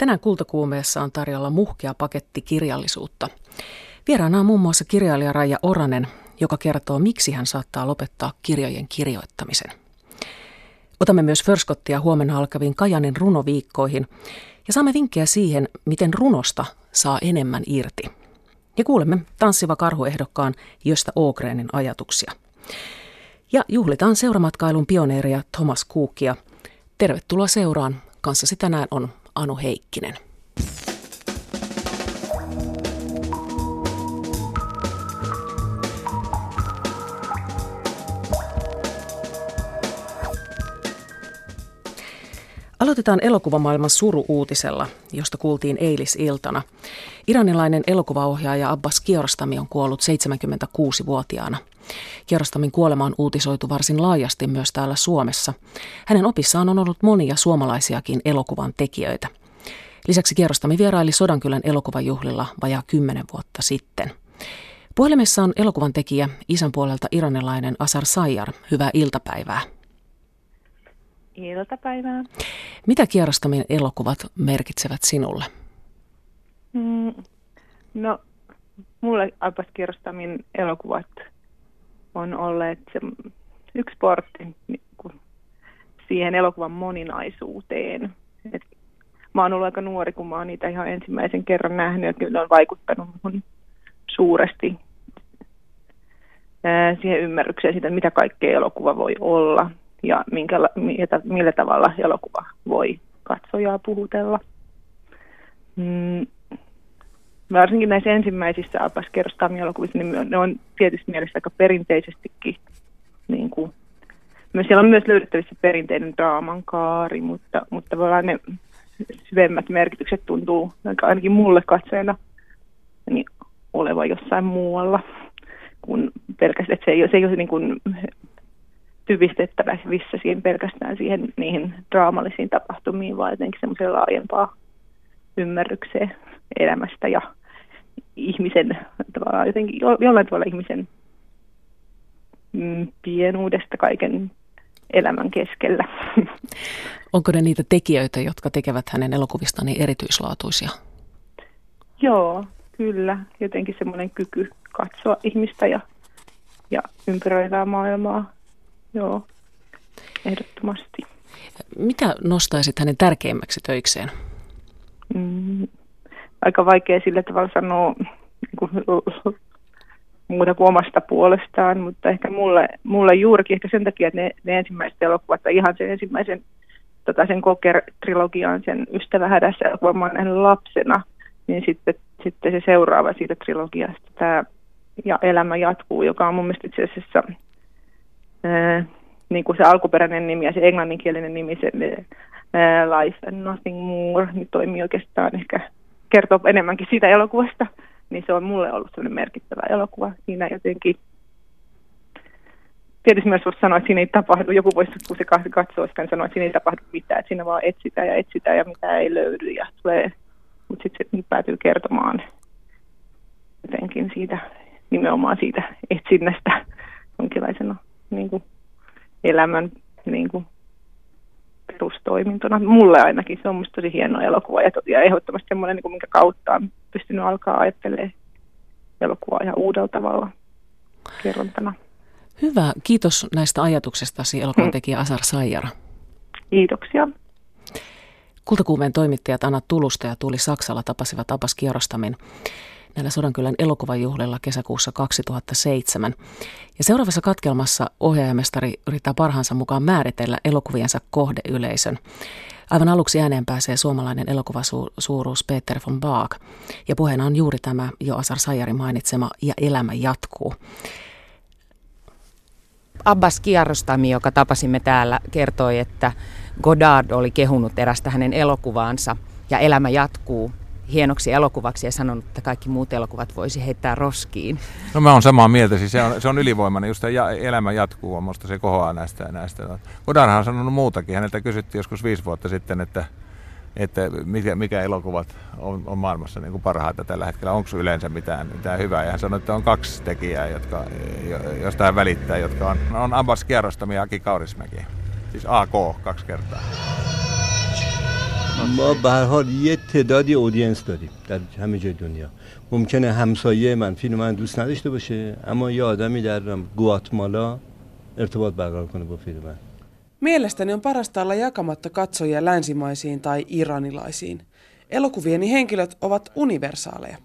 Tänään kultakuumeessa on tarjolla muhkea paketti kirjallisuutta. Vieraana on muun muassa kirjailija Raija Oranen, joka kertoo, miksi hän saattaa lopettaa kirjojen kirjoittamisen. Otamme myös Förskottia huomenna alkaviin Kajanin runoviikkoihin ja saamme vinkkejä siihen, miten runosta saa enemmän irti. Ja kuulemme tanssiva karhuehdokkaan Josta Ogrenin ajatuksia. Ja juhlitaan seuramatkailun pioneeria Thomas Cookia. Tervetuloa seuraan. Kanssasi tänään on Anu Heikkinen. Aloitetaan elokuvamaailman suru-uutisella, josta kuultiin eilisiltana. Iranilainen elokuvaohjaaja Abbas Kiarostami on kuollut 76-vuotiaana. Kiarostamin kuolema on uutisoitu varsin laajasti myös täällä Suomessa. Hänen opissaan on ollut monia suomalaisiakin elokuvan tekijöitä. Lisäksi Kierostami vieraili Sodankylän elokuvajuhlilla vajaa kymmenen vuotta sitten. Puhelimessa on elokuvan tekijä, isän puolelta iranilainen Asar Sayar. Hyvää iltapäivää. Iltapäivää. Mitä Kierostamien elokuvat merkitsevät sinulle? Mm, no, mulle Abbas Kierostamin elokuvat on olleet se yksi portti niin siihen elokuvan moninaisuuteen. Et mä oon ollut aika nuori, kun mä oon niitä ihan ensimmäisen kerran nähnyt, ja kyllä on vaikuttanut mun suuresti siihen ymmärrykseen siitä, mitä kaikkea elokuva voi olla ja minkä, millä tavalla elokuva voi katsojaa puhutella. Mm, varsinkin näissä ensimmäisissä Abbas Kerostami elokuvissa, niin ne on tietysti mielessä aika perinteisestikin, niin kuin, myös siellä on myös löydettävissä perinteinen draaman kaari, mutta, mutta tavallaan ne syvemmät merkitykset tuntuu ainakin mulle katseena niin olevan jossain muualla kuin pelkästään, että se ei se ei ole niin kuin typistettävissä siihen pelkästään siihen niihin draamallisiin tapahtumiin, vaan jotenkin semmoiseen laajempaa ymmärrykseen elämästä ja ihmisen, tavallaan jotenkin jollain tavalla ihmisen mm, pienuudesta kaiken elämän keskellä. Onko ne niitä tekijöitä, jotka tekevät hänen elokuvistaan niin erityislaatuisia? Joo, kyllä. Jotenkin semmoinen kyky katsoa ihmistä ja, ja ympäröivää maailmaa. Joo, ehdottomasti. Mitä nostaisit hänen tärkeimmäksi töikseen? Mm, aika vaikea sillä tavalla sanoa niin kuin, muuta kuin omasta puolestaan, mutta ehkä mulle, mulle juurikin ehkä sen takia, että ne, ne ensimmäiset elokuvat, tai ihan sen ensimmäisen tota, sen Koker-trilogian, sen Ystävä hädässä elokuvan mä lapsena, niin sitten, sitten se seuraava siitä trilogiasta, tämä ja Elämä jatkuu, joka on mun mielestä itse asiassa ää, niin kuin se alkuperäinen nimi ja se englanninkielinen nimi, se ää, Life and Nothing More, niin toimii oikeastaan ehkä kertoo enemmänkin siitä elokuvasta, niin se on mulle ollut sellainen merkittävä elokuva. Siinä jotenkin, tietysti myös voisi sanoa, että siinä ei tapahdu, joku voisi, kun se katsoo sitä, niin sanoa, että siinä ei tapahdu mitään, että siinä vaan etsitään ja etsitään ja mitä ei löydy ja tulee, mutta sitten se päätyy kertomaan jotenkin siitä, nimenomaan siitä etsinnästä jonkinlaisena niin kuin elämän niin kuin perustoimintona. Mulle ainakin se on musta tosi hieno elokuva ja, ja ehdottomasti semmoinen, niin kuin minkä kautta on pystynyt alkaa ajattelemaan elokuvaa ihan uudella tavalla kerrontana. Hyvä. Kiitos näistä ajatuksestasi elokuvan tekijä Asar Saijara. Kiitoksia. Kultakuumeen toimittajat Anna Tulusta ja Tuuli Saksalla tapasivat Apas Kierostamin näillä Sodankylän elokuvajuhlilla kesäkuussa 2007. Ja seuraavassa katkelmassa ohjaajamestari yrittää parhaansa mukaan määritellä elokuviensa kohdeyleisön. Aivan aluksi ääneen pääsee suomalainen elokuvasuuruus Peter von Baak. Ja puheena on juuri tämä jo Asar Sajari mainitsema Ja elämä jatkuu. Abbas Kiarostami, joka tapasimme täällä, kertoi, että Godard oli kehunut erästä hänen elokuvaansa ja elämä jatkuu hienoksi elokuvaksi ja sanonut, että kaikki muut elokuvat voisi heittää roskiin. No mä oon samaa mieltä, siis se on, se on ylivoimainen, just ja, elämä jatkuu, minusta se kohoaa näistä. näistä. Kodarhan on sanonut muutakin, häneltä kysyttiin joskus viisi vuotta sitten, että, että mikä, mikä elokuvat on, on maailmassa niin kuin parhaita tällä hetkellä, onko yleensä mitään, mitään hyvää. Ja hän sanoi, että on kaksi tekijää, jotka, josta hän välittää, jotka on, on Abbas Kierrostami ja Aki Kaurismäki. Siis AK kaksi kertaa. ما به هر حال یه تعدادی اودینس داریم در همه جای دنیا ممکنه همسایه من فیلم من دوست نداشته باشه اما یه آدمی در گواتمالا ارتباط برقرار کنه با فیلم من Mielestäni on parasta olla jakamatta katsojia länsimaisiin tai iranilaisiin. Elokuvieni henkilöt ovat universaaleja.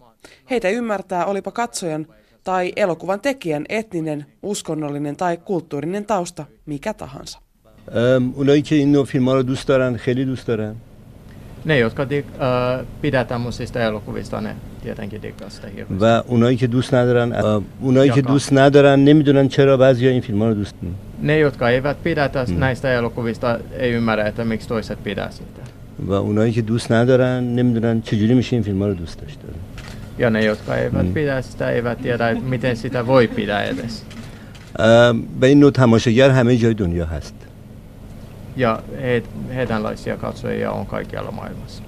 Heitä ymmärtää olipa katsojan tai elokuvan tekijän etninen, uskonnollinen tai kulttuurinen tausta mikä tahansa. اونایی که این نوع فیلم ها رو دوست دارن خیلی دوست دارن Ne, jotka dig, äh, pidää tämmöisistä elokuvista, ne tietenkin diggaa sitä hirveästi. و اونایی که دوست ندارن اونایی که. دوست ندارن نمی‌دونن چرا بعضی این فیلم ها رو دوست دارن Ne, jotka eivät pidä tästä, Mm. näistä elokuvista, ei ymmärrä, että miksi toiset pidää sitä. و اونایی که دوست ندارن نمی‌دونن چجوری میشه این فیلم ها رو دوست داشت Ja ne, jotka eivät Mm. pidä sitä, eivät tiedä, miten sitä voi pidää edes. و این نوع تماشاگر همه جای دنیا هست Ja he, heidänlaisia katsojia on kaikkialla maailmassa.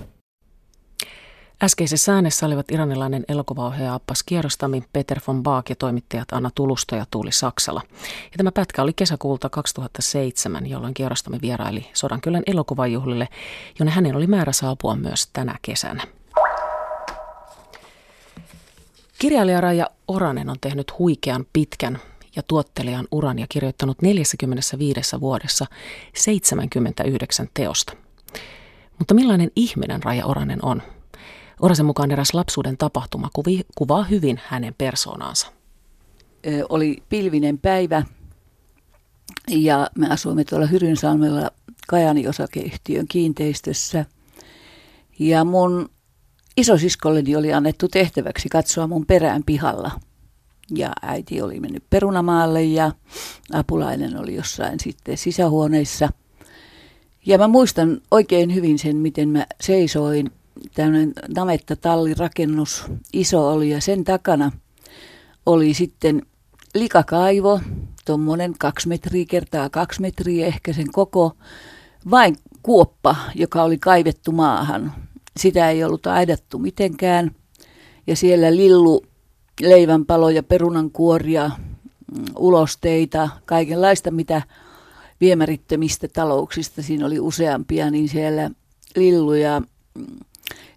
Äskeisessä äänessä olivat iranilainen elokuvaohjaaja Appas Kierostami, Peter von Baak ja toimittajat Anna Tulusto ja Tuuli Saksala. Ja tämä pätkä oli kesäkuulta 2007, jolloin Kierostami vieraili Sodankylän elokuvajuhlille, jonne hänen oli määrä saapua myös tänä kesänä. Kirjailija Raija Oranen on tehnyt huikean pitkän ja tuottelijan uran ja kirjoittanut 45 vuodessa 79 teosta. Mutta millainen ihminen Raija Oranen on? Orasen mukaan eräs lapsuuden tapahtuma kuvi, kuvaa hyvin hänen persoonaansa. Ö, oli pilvinen päivä ja me asuimme tuolla Hyrynsalmella Kajani osakeyhtiön kiinteistössä. Ja mun isosiskolleni oli annettu tehtäväksi katsoa mun perään pihalla. Ja äiti oli mennyt perunamaalle ja apulainen oli jossain sitten sisähuoneissa. Ja mä muistan oikein hyvin sen, miten mä seisoin. Tämmöinen navetta-tallirakennus, iso oli ja sen takana oli sitten likakaivo, tuommoinen kaksi metriä kertaa kaksi metriä ehkä sen koko, vain kuoppa, joka oli kaivettu maahan. Sitä ei ollut aidattu mitenkään. Ja siellä lillu leivänpaloja, perunankuoria, mm, ulosteita, kaikenlaista, mitä viemärittömistä talouksista siinä oli useampia, niin siellä lilluja, mm,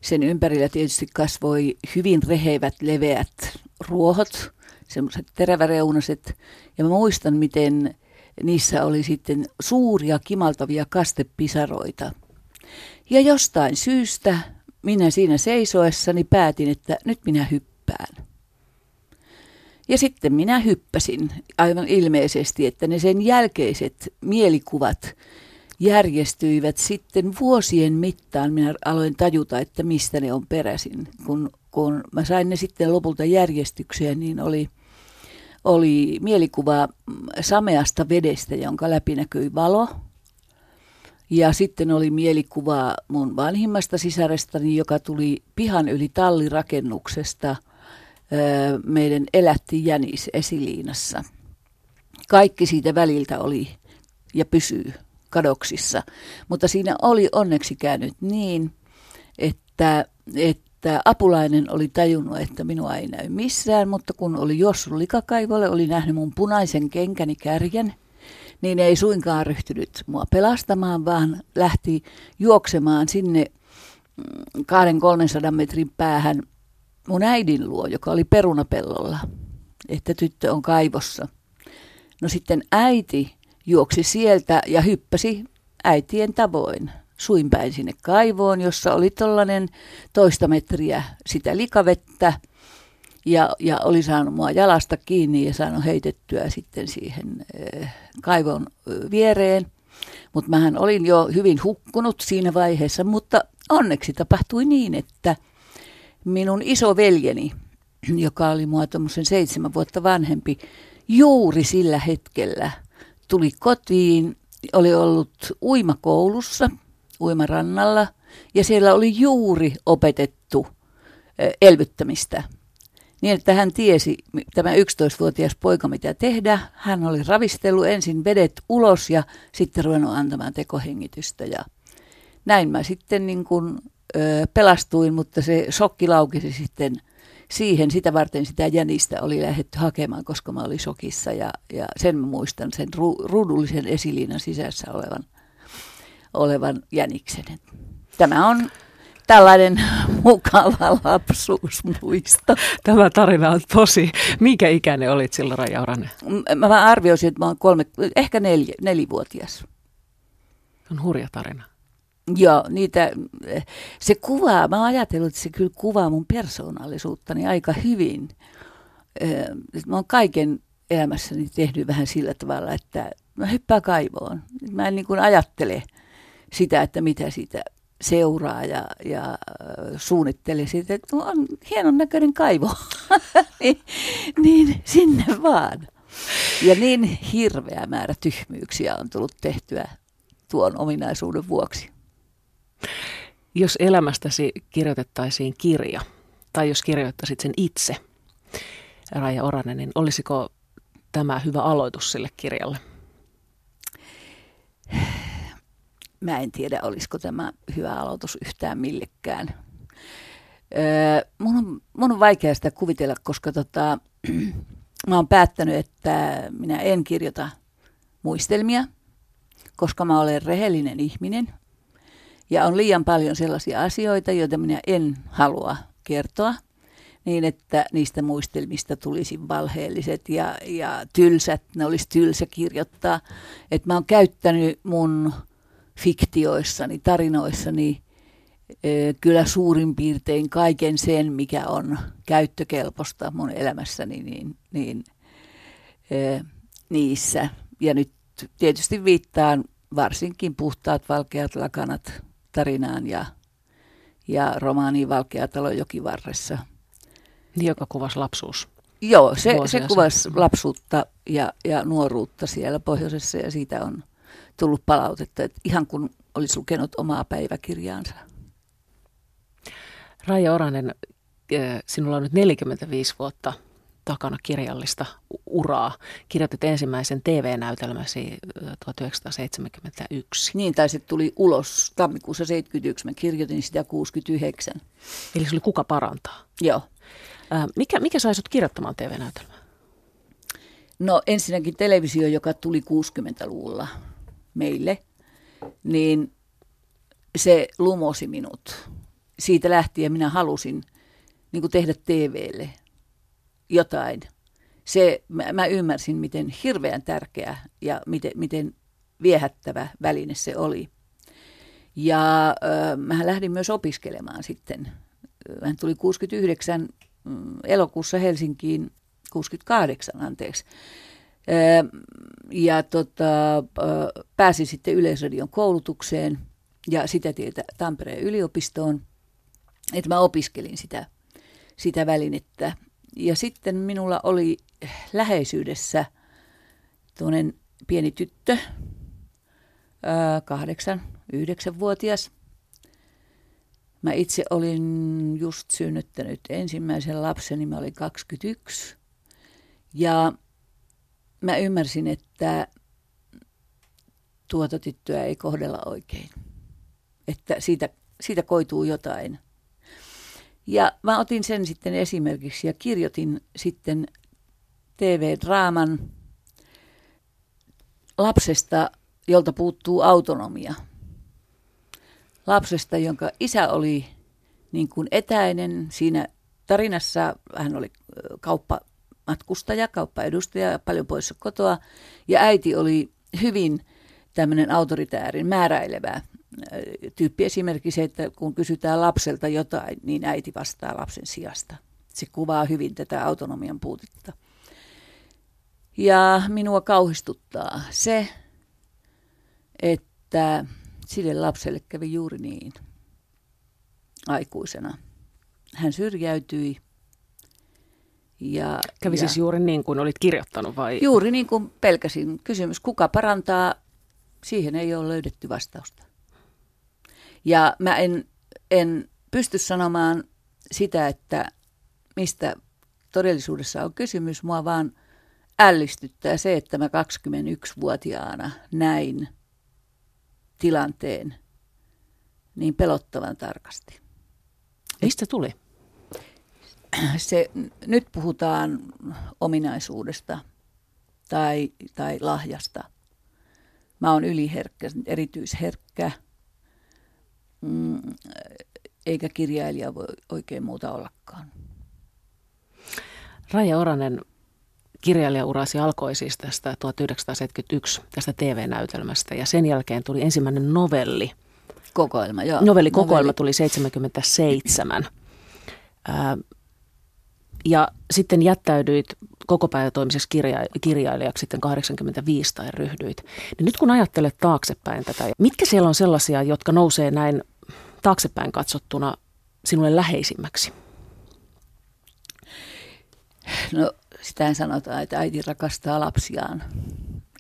sen ympärillä tietysti kasvoi hyvin rehevät, leveät ruohot, semmoiset teräväreunaset. Ja mä muistan, miten niissä oli sitten suuria kimaltavia kastepisaroita. Ja jostain syystä minä siinä seisoessani päätin, että nyt minä hyppään. Ja sitten minä hyppäsin aivan ilmeisesti, että ne sen jälkeiset mielikuvat järjestyivät sitten vuosien mittaan. Minä aloin tajuta, että mistä ne on peräisin. Kun, kun mä sain ne sitten lopulta järjestykseen, niin oli, oli mielikuva sameasta vedestä, jonka läpi näkyi valo. Ja sitten oli mielikuva mun vanhimmasta sisarestani, joka tuli pihan yli tallirakennuksesta. Meidän elätti jänis esiliinassa. Kaikki siitä väliltä oli ja pysyy kadoksissa. Mutta siinä oli onneksi käynyt niin, että, että apulainen oli tajunnut, että minua ei näy missään, mutta kun oli juossut likakaivolle, oli nähnyt mun punaisen kenkäni kärjen, niin ei suinkaan ryhtynyt mua pelastamaan, vaan lähti juoksemaan sinne 200-300 metrin päähän mun äidin luo, joka oli perunapellolla, että tyttö on kaivossa. No sitten äiti juoksi sieltä ja hyppäsi äitien tavoin suinpäin sinne kaivoon, jossa oli tollainen toista metriä sitä likavettä ja, ja oli saanut mua jalasta kiinni ja saanut heitettyä sitten siihen äh, kaivon viereen. Mutta mähän olin jo hyvin hukkunut siinä vaiheessa, mutta onneksi tapahtui niin, että minun isoveljeni, joka oli mua tuommoisen seitsemän vuotta vanhempi, juuri sillä hetkellä tuli kotiin, oli ollut uimakoulussa, uimarannalla, ja siellä oli juuri opetettu elvyttämistä. Niin, että hän tiesi, tämä 11-vuotias poika, mitä tehdä. Hän oli ravistellut ensin vedet ulos ja sitten ruvennut antamaan tekohengitystä. Ja näin mä sitten niin kuin, ö, pelastuin, mutta se shokki laukesi sitten siihen. Sitä varten sitä jänistä oli lähdetty hakemaan, koska mä olin shokissa. Ja, ja sen mä muistan, sen ru, ruudullisen esiliinan sisässä olevan, olevan jäniksen. Tämä on tällainen mukava lapsuusmuisto. Tämä tarina on tosi. Mikä ikäinen olit silloin, Raija Oranen? Mä vaan arvioisin, että mä oon kolme, ehkä neljä, nelivuotias. On hurja tarina. Joo, niitä, se kuvaa, mä oon ajatellut, että se kyllä kuvaa mun persoonallisuuttani aika hyvin. Mä oon kaiken elämässäni tehnyt vähän sillä tavalla, että mä hyppään kaivoon. Mä en niin kuin ajattele sitä, että mitä siitä seuraa ja, ja suunnittele sitä, että on hienon näköinen kaivo, niin, niin sinne vaan. Ja niin hirveä määrä tyhmyyksiä on tullut tehtyä tuon ominaisuuden vuoksi. Jos elämästäsi kirjoitettaisiin kirja, tai jos kirjoittaisit sen itse, Raija Oranen, niin olisiko tämä hyvä aloitus sille kirjalle? Mä en tiedä, olisiko tämä hyvä aloitus yhtään millekään. Mun, on, mun on vaikea sitä kuvitella, koska tota, mä oon päättänyt, että minä en kirjoita muistelmia, koska mä olen rehellinen ihminen. Ja on liian paljon sellaisia asioita, joita minä en halua kertoa – niin, että niistä muistelmista tulisi valheelliset ja, ja tylsät, ne olisi tylsä kirjoittaa. Että mä oon käyttänyt mun fiktioissani, tarinoissani kyllä suurin piirtein kaiken sen, mikä on käyttökelpoista mun elämässäni, niin, niin niissä. Ja nyt tietysti viittaan varsinkin puhtaat valkeat lakanat tarinaan ja, ja romaaniin Valkea talo jokivarressa – niin, joka kuvasi lapsuus. Joo, se, se kuvasi lapsuutta ja, ja nuoruutta siellä pohjoisessa ja siitä on tullut palautetta, että ihan kun olisi lukenut omaa päiväkirjaansa. Raija Oranen, eh, sinulla on nyt 45 vuotta takana kirjallista uraa. Kirjoitit ensimmäisen TV-näytelmäsi 1971. Niin, tai se tuli ulos tammikuussa 71. Mä kirjoitin sitä 69. Eli se oli Kuka parantaa? Joo. Mikä, mikä sai sinut kirjoittamaan TV-näytelmää? No ensinnäkin televisio, joka tuli 60-luvulla meille, niin se lumosi minut. Siitä lähtien minä halusin niin kuin tehdä TVlle jotain. Se, mä, mä ymmärsin, miten hirveän tärkeä ja miten, miten viehättävä väline se oli. Ja äh, mä lähdin myös opiskelemaan sitten. Hän tuli 69 mm, elokuussa Helsinkiin, 68 anteeksi. Ja tota, pääsin sitten Yleisradion koulutukseen ja sitä tietä Tampereen yliopistoon, että mä opiskelin sitä, sitä välinettä ja sitten minulla oli läheisyydessä tuonen pieni tyttö, kahdeksan, yhdeksänvuotias. Mä itse olin just synnyttänyt ensimmäisen lapseni, mä olin 21. Ja mä ymmärsin, että tuota tyttöä ei kohdella oikein. Että siitä, siitä koituu jotain – ja mä otin sen sitten esimerkiksi ja kirjoitin sitten TV-draaman lapsesta, jolta puuttuu autonomia. Lapsesta, jonka isä oli niin kuin etäinen. Siinä tarinassa hän oli kauppamatkustaja, kauppaedustaja, paljon poissa kotoa. Ja äiti oli hyvin tämmöinen autoritäärin, määräilevä tyyppi esimerkiksi se, että kun kysytään lapselta jotain, niin äiti vastaa lapsen sijasta. Se kuvaa hyvin tätä autonomian puutetta. Ja minua kauhistuttaa se, että sille lapselle kävi juuri niin aikuisena. Hän syrjäytyi. Ja, kävi ja, siis juuri niin kuin olit kirjoittanut vai? Juuri niin kuin pelkäsin. Kysymys, kuka parantaa, siihen ei ole löydetty vastausta. Ja mä en, en pysty sanomaan sitä, että mistä todellisuudessa on kysymys. Mua vaan ällistyttää se, että mä 21-vuotiaana näin tilanteen niin pelottavan tarkasti. Mistä tuli? Se, nyt puhutaan ominaisuudesta tai, tai lahjasta. Mä oon yliherkkä, erityisherkkä mm, eikä kirjailija voi oikein muuta ollakaan. Raija Oranen kirjailijaurasi alkoi siis tästä 1971 tästä TV-näytelmästä ja sen jälkeen tuli ensimmäinen novelli. Kokoelma, joo. Novellikokoelma Novelli. tuli 77. Ää, ja sitten jättäydyit kokopäivätoimiseksi kirja- kirjailijaksi sitten 85 tai ryhdyit. Niin nyt kun ajattelet taaksepäin tätä, mitkä siellä on sellaisia, jotka nousee näin taaksepäin katsottuna sinulle läheisimmäksi? No sitä sanotaan, että äiti rakastaa lapsiaan,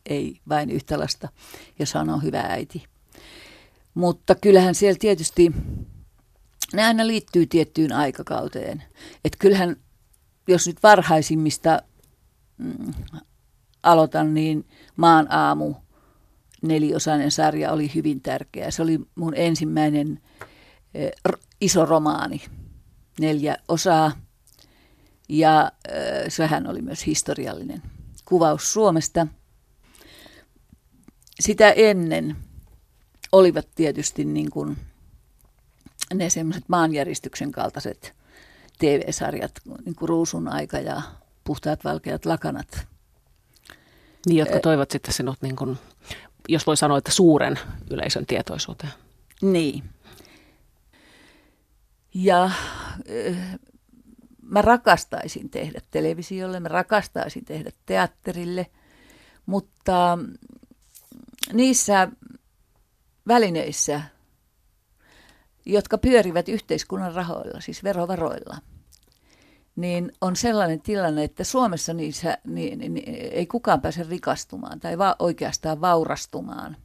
ei vain yhtä lasta, jos hän on hyvä äiti. Mutta kyllähän siellä tietysti, ne aina liittyy tiettyyn aikakauteen. Että kyllähän, jos nyt varhaisimmista mm, aloitan, niin Maan aamu, neliosainen sarja oli hyvin tärkeä. Se oli mun ensimmäinen eh, iso romaani, neljä osaa ja sehän oli myös historiallinen kuvaus Suomesta. Sitä ennen olivat tietysti niin kuin ne semmoiset maanjäristyksen kaltaiset TV-sarjat, niin kuin Ruusun aika ja Puhtaat valkeat lakanat. Niin, jotka toivat sitten sinut, niin kuin, jos voi sanoa, että suuren yleisön tietoisuuteen. Niin. Ja mä rakastaisin tehdä televisiolle, mä rakastaisin tehdä teatterille, mutta niissä välineissä, jotka pyörivät yhteiskunnan rahoilla, siis verovaroilla, niin on sellainen tilanne, että Suomessa niissä niin, niin, niin, ei kukaan pääse rikastumaan tai va- oikeastaan vaurastumaan.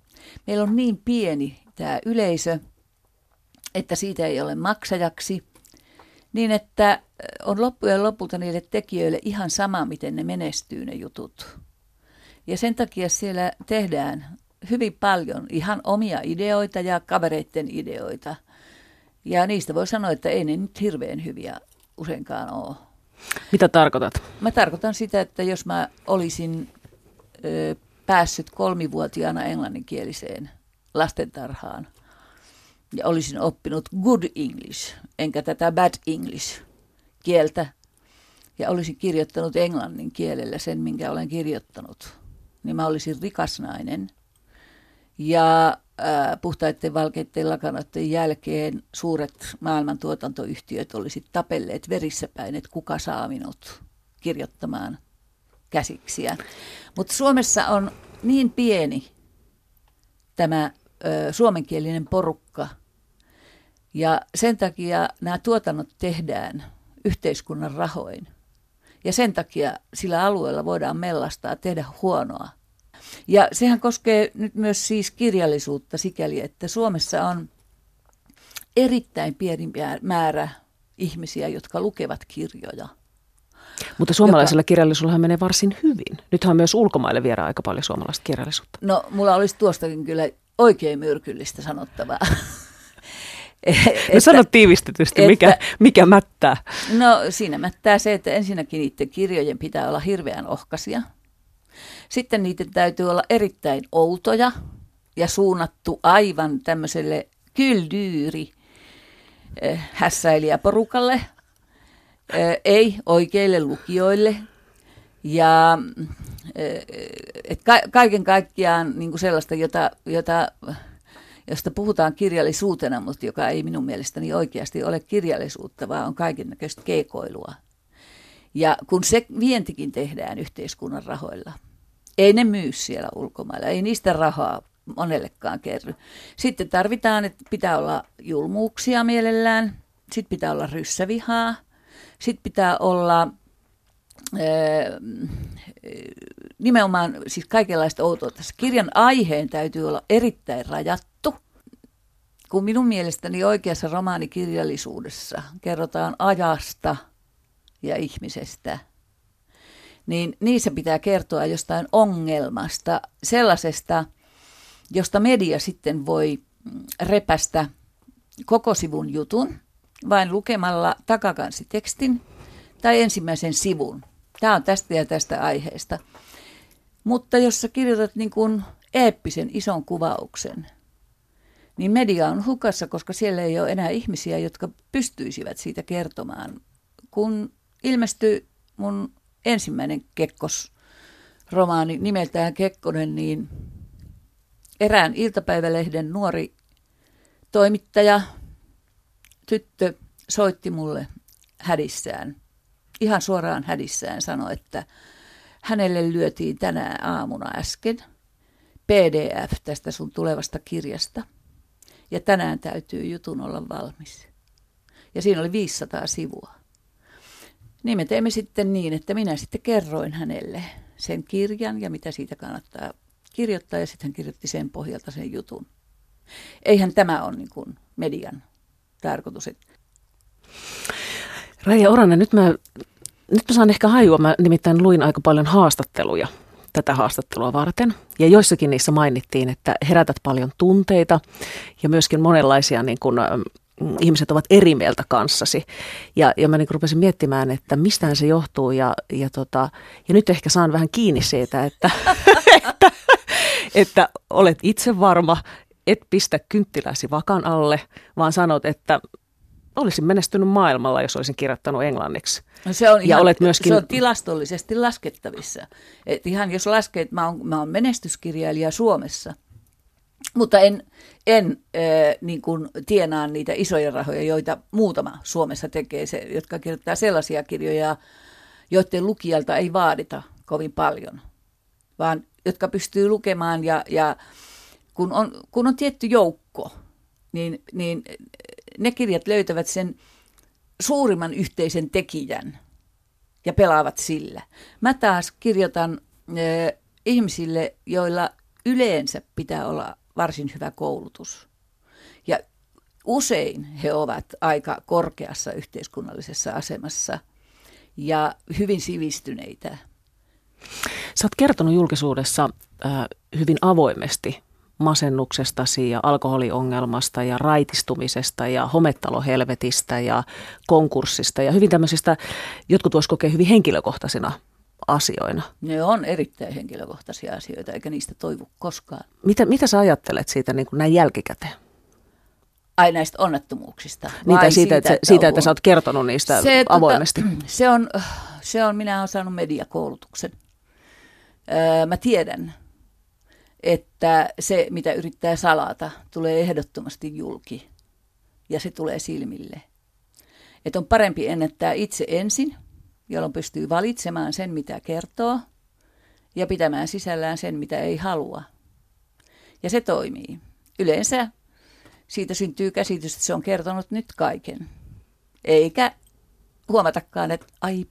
Meillä on niin pieni tämä yleisö, että siitä ei ole maksajaksi – niin että on loppujen lopulta niille tekijöille ihan sama, miten ne menestyy ne jutut. Ja sen takia siellä tehdään hyvin paljon ihan omia ideoita ja kavereiden ideoita. Ja niistä voi sanoa, että ei ne nyt hirveän hyviä useinkaan ole. Mitä tarkoitat? Mä tarkoitan sitä, että jos mä olisin ö, päässyt kolmivuotiaana englanninkieliseen lastentarhaan, ja olisin oppinut good English, enkä tätä bad English kieltä. Ja olisin kirjoittanut englannin kielellä sen, minkä olen kirjoittanut. Niin mä olisin rikas nainen. Ja puhtaiden valkeiden lakanoiden jälkeen suuret maailman tuotantoyhtiöt olisivat tapelleet verissä päin, että kuka saa minut kirjoittamaan käsiksiä. Mutta Suomessa on niin pieni tämä ö, suomenkielinen porukka. Ja sen takia nämä tuotannot tehdään yhteiskunnan rahoin. Ja sen takia sillä alueella voidaan mellastaa, tehdä huonoa. Ja sehän koskee nyt myös siis kirjallisuutta sikäli, että Suomessa on erittäin pieni määrä ihmisiä, jotka lukevat kirjoja. Mutta suomalaisella joka... kirjallisuudella menee varsin hyvin. Nythän myös ulkomaille viedään aika paljon suomalaista kirjallisuutta. No, mulla olisi tuostakin kyllä oikein myrkyllistä sanottavaa. no sano tiivistetysti, että, mikä, mikä mättää? No siinä mättää se, että ensinnäkin niiden kirjojen pitää olla hirveän ohkaisia. Sitten niiden täytyy olla erittäin outoja ja suunnattu aivan tämmöiselle kyldyyri hässäilijäporukalle, ei oikeille lukijoille. Ja et ka- kaiken kaikkiaan niin kuin sellaista, jota, jota, josta puhutaan kirjallisuutena, mutta joka ei minun mielestäni oikeasti ole kirjallisuutta, vaan on kaikennäköistä keikoilua. Ja kun se vientikin tehdään yhteiskunnan rahoilla, ei ne myy siellä ulkomailla, ei niistä rahaa monellekaan kerry. Sitten tarvitaan, että pitää olla julmuuksia mielellään, sitten pitää olla ryssävihaa, sitten pitää olla nimenomaan siis kaikenlaista outoutta. Kirjan aiheen täytyy olla erittäin rajattu. Kun minun mielestäni oikeassa romaanikirjallisuudessa kerrotaan ajasta ja ihmisestä, niin niissä pitää kertoa jostain ongelmasta, sellaisesta, josta media sitten voi repästä koko sivun jutun vain lukemalla takakansitekstin tai ensimmäisen sivun. Tämä on tästä ja tästä aiheesta. Mutta jos sä kirjoitat niin kuin eeppisen ison kuvauksen, niin media on hukassa, koska siellä ei ole enää ihmisiä, jotka pystyisivät siitä kertomaan. Kun ilmestyi mun ensimmäinen Kekkos romaani nimeltään Kekkonen, niin erään iltapäivälehden nuori toimittaja, tyttö, soitti mulle hädissään, ihan suoraan hädissään sanoi, että hänelle lyötiin tänä aamuna äsken PDF tästä sun tulevasta kirjasta. Ja tänään täytyy jutun olla valmis. Ja siinä oli 500 sivua. Niin me teimme sitten niin, että minä sitten kerroin hänelle sen kirjan ja mitä siitä kannattaa kirjoittaa ja sitten hän kirjoitti sen pohjalta sen jutun. Eihän tämä ole niin kuin median tarkoitus. Raija Oranen, nyt mä, nyt mä saan ehkä hajua. Mä nimittäin luin aika paljon haastatteluja tätä haastattelua varten. Ja joissakin niissä mainittiin, että herätät paljon tunteita ja myöskin monenlaisia niin kuin, ihmiset ovat eri mieltä kanssasi. Ja, ja mä niin rupesin miettimään, että mistään se johtuu ja, ja, tota, ja nyt ehkä saan vähän kiinni siitä, että, että, että olet itse varma, et pistä kynttiläsi vakan alle, vaan sanot, että olisin menestynyt maailmalla, jos olisin kirjoittanut englanniksi. No se, on ja ihan, olet myöskin... se on tilastollisesti laskettavissa. Et ihan jos laskee, että mä oon, mä oon menestyskirjailija Suomessa – mutta en, en äh, niin kuin tienaa niitä isoja rahoja, joita muutama Suomessa tekee, se, jotka kirjoittaa sellaisia kirjoja, joiden lukijalta ei vaadita kovin paljon, vaan jotka pystyy lukemaan ja, ja kun, on, kun on tietty joukko, niin, niin ne kirjat löytävät sen suurimman yhteisen tekijän ja pelaavat sillä. Mä taas kirjoitan äh, ihmisille, joilla yleensä pitää olla varsin hyvä koulutus. Ja usein he ovat aika korkeassa yhteiskunnallisessa asemassa ja hyvin sivistyneitä. Sä oot kertonut julkisuudessa äh, hyvin avoimesti masennuksestasi ja alkoholiongelmasta ja raitistumisesta ja hometalohelvetistä ja konkurssista ja hyvin tämmöisistä, jotkut voisi kokea hyvin henkilökohtaisina asioina. Ne on erittäin henkilökohtaisia asioita, eikä niistä toivu koskaan. Mitä, mitä sä ajattelet siitä niin kuin näin jälkikäteen? Ai näistä onnettomuuksista? Niin, siitä, siitä, että, että, siitä, että sä oot kertonut niistä se, tota, avoimesti. Tota, se, on, se on, minä olen saanut mediakoulutuksen. Öö, mä tiedän, että se, mitä yrittää salata, tulee ehdottomasti julki. Ja se tulee silmille. Että on parempi ennättää itse ensin – jolloin pystyy valitsemaan sen, mitä kertoo, ja pitämään sisällään sen, mitä ei halua. Ja se toimii. Yleensä siitä syntyy käsitys, että se on kertonut nyt kaiken. Eikä huomatakaan, että ai,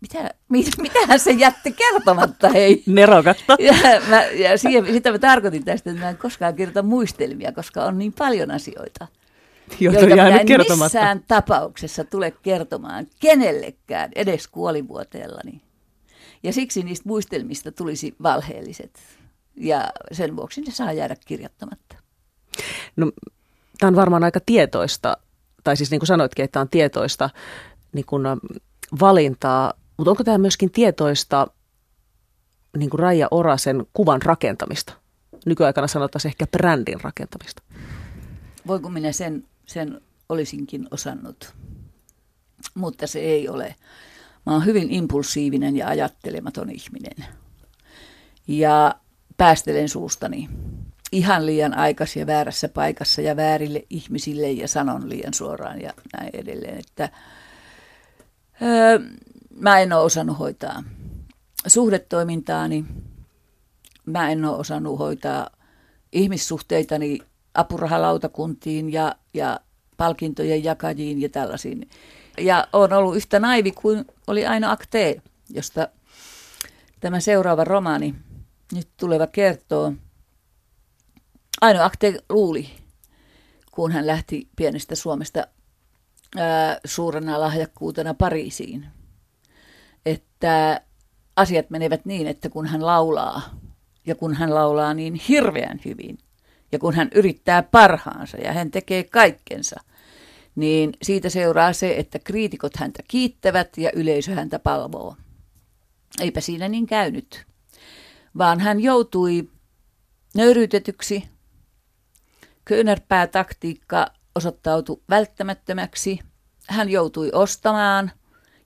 mitä, mit, mitähän se jätti kertomatta, hei. Nerokasta. Ja, mä, ja siihen, sitä mä tarkoitin tästä, että mä en koskaan kirjoita muistelmia, koska on niin paljon asioita joita, joita minä en missään tapauksessa tule kertomaan kenellekään edes kuolivuoteellani. Ja siksi niistä muistelmista tulisi valheelliset. Ja sen vuoksi ne saa jäädä kirjoittamatta. No, tämä on varmaan aika tietoista, tai siis niin kuin sanoitkin, että tämä on tietoista niin kuin valintaa, mutta onko tämä myöskin tietoista niin kuin Raija Orasen kuvan rakentamista? Nykyaikana sanotaan ehkä brändin rakentamista. Voinko minä sen sen olisinkin osannut, mutta se ei ole. Mä oon hyvin impulsiivinen ja ajattelematon ihminen. Ja päästelen suustani ihan liian aikaisin ja väärässä paikassa ja väärille ihmisille ja sanon liian suoraan ja näin edelleen. Että, öö, mä en ole osannut hoitaa suhdetoimintaani. Mä en ole osannut hoitaa ihmissuhteitani apurahalautakuntiin ja, ja palkintojen jakajiin ja tällaisiin. Ja on ollut yhtä naivi kuin oli aina Akte, josta tämä seuraava romaani nyt tuleva kertoo. Aino Akte luuli, kun hän lähti pienestä Suomesta ää, suurena lahjakkuutena Pariisiin, että asiat menevät niin, että kun hän laulaa, ja kun hän laulaa niin hirveän hyvin, ja kun hän yrittää parhaansa ja hän tekee kaikkensa, niin siitä seuraa se, että kriitikot häntä kiittävät ja yleisö häntä palvoo. Eipä siinä niin käynyt, vaan hän joutui nöyryytetyksi, Köynärpää-taktiikka osoittautui välttämättömäksi. Hän joutui ostamaan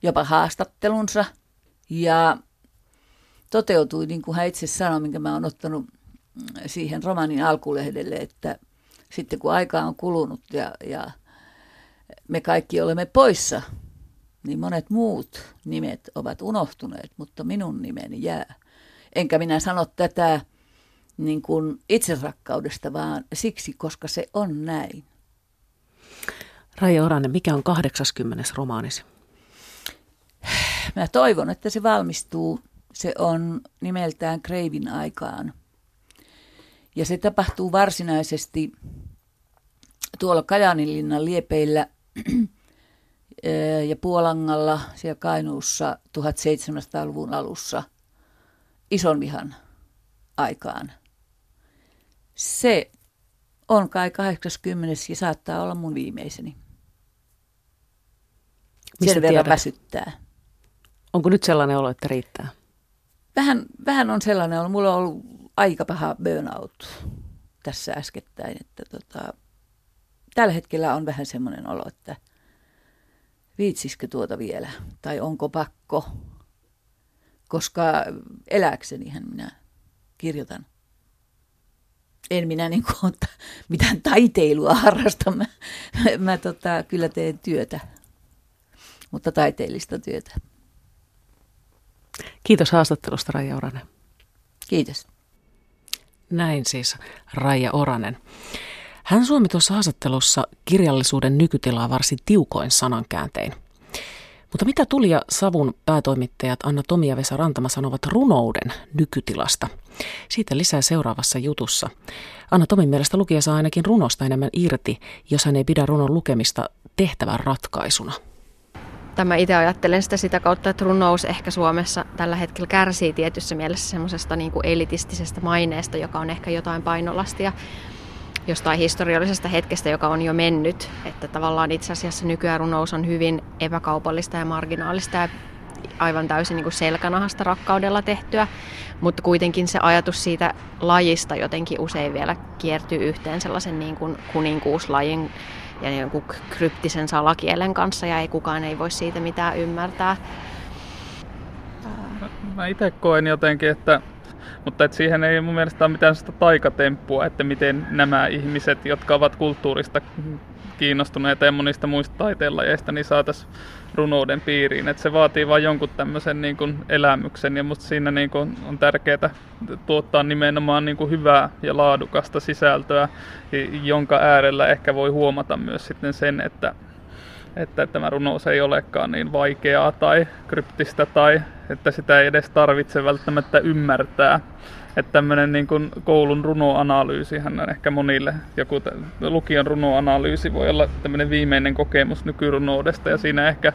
jopa haastattelunsa ja toteutui, niin kuin hän itse sanoi, minkä mä oon ottanut siihen romanin alkulehdelle, että sitten kun aika on kulunut ja, ja me kaikki olemme poissa, niin monet muut nimet ovat unohtuneet, mutta minun nimeni jää. Enkä minä sano tätä niin kuin itserakkaudesta, vaan siksi, koska se on näin. Raija Oranen, mikä on 80. romaanisi? Mä toivon, että se valmistuu. Se on nimeltään Kreivin aikaan. Ja se tapahtuu varsinaisesti tuolla Kajaninlinnan liepeillä ja Puolangalla siellä Kainuussa 1700-luvun alussa ison vihan aikaan. Se on kai 80 ja saattaa olla mun viimeiseni. Mistä Sen verran tiedät? väsyttää. Onko nyt sellainen olo, että riittää? Vähän, vähän on sellainen ollut. Mulla on ollut aika paha burnout tässä äskettäin. Että tota, tällä hetkellä on vähän semmoinen olo, että viitsisikö tuota vielä? Tai onko pakko? Koska eläksenihän minä kirjoitan. En minä niin kuin, mitään taiteilua harrasta. Mä, mä tota, kyllä teen työtä, mutta taiteellista työtä. Kiitos haastattelusta, Raija Oranen. Kiitos. Näin siis Raija Oranen. Hän suomi tuossa haastattelussa kirjallisuuden nykytilaa varsin tiukoin sanankääntein. Mutta mitä Tuli ja Savun päätoimittajat Anna Tomi ja Vesa Rantama sanovat runouden nykytilasta? Siitä lisää seuraavassa jutussa. Anna Tomin mielestä lukija saa ainakin runosta enemmän irti, jos hän ei pidä runon lukemista tehtävän ratkaisuna. Tämä itse ajattelen sitä sitä kautta, että runous ehkä Suomessa tällä hetkellä kärsii tietyssä mielessä semmoisesta niin kuin elitistisestä maineesta, joka on ehkä jotain painolastia jostain historiallisesta hetkestä, joka on jo mennyt. Että tavallaan itse asiassa nykyään runous on hyvin epäkaupallista ja marginaalista ja aivan täysin niin kuin selkänahasta rakkaudella tehtyä, mutta kuitenkin se ajatus siitä lajista jotenkin usein vielä kiertyy yhteen sellaisen niin kuin kuninkuuslajin ja jonkun kryptisen salakielen kanssa ja ei kukaan ei voi siitä mitään ymmärtää. Mä itse koen jotenkin, että mutta et siihen ei mun mielestä ole mitään sitä taikatemppua, että miten nämä ihmiset, jotka ovat kulttuurista kiinnostuneita ja monista muista taiteenlajeista, niin saataisiin runouden piiriin. Et se vaatii vain jonkun tämmöisen niin kuin elämyksen ja musta siinä niin kuin on tärkeää tuottaa nimenomaan niin kuin hyvää ja laadukasta sisältöä, jonka äärellä ehkä voi huomata myös sitten sen, että että tämä runous ei olekaan niin vaikeaa tai kryptistä tai että sitä ei edes tarvitse välttämättä ymmärtää. Että tämmöinen niin kuin koulun runoanalyysihän on ehkä monille, joku lukion runoanalyysi voi olla tämmöinen viimeinen kokemus nykyrunoudesta ja siinä ehkä,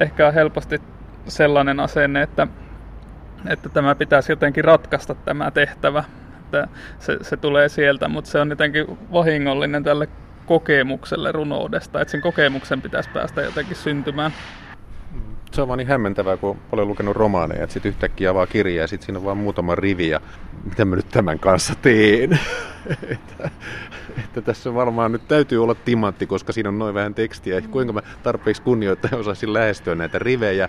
ehkä on helposti sellainen asenne, että, että tämä pitäisi jotenkin ratkaista tämä tehtävä. Että se, se tulee sieltä, mutta se on jotenkin vahingollinen tälle kokemukselle runoudesta, että sen kokemuksen pitäisi päästä jotenkin syntymään. Se on vaan niin hämmentävää, kun on paljon lukenut romaaneja, että sitten yhtäkkiä avaa kirjaa ja sitten siinä on vaan muutama rivi ja mitä mä nyt tämän kanssa teen. että, tässä varmaan nyt täytyy olla timantti, koska siinä on noin vähän tekstiä. Kuinka mä tarpeeksi kunnioittajan osaisin lähestyä näitä rivejä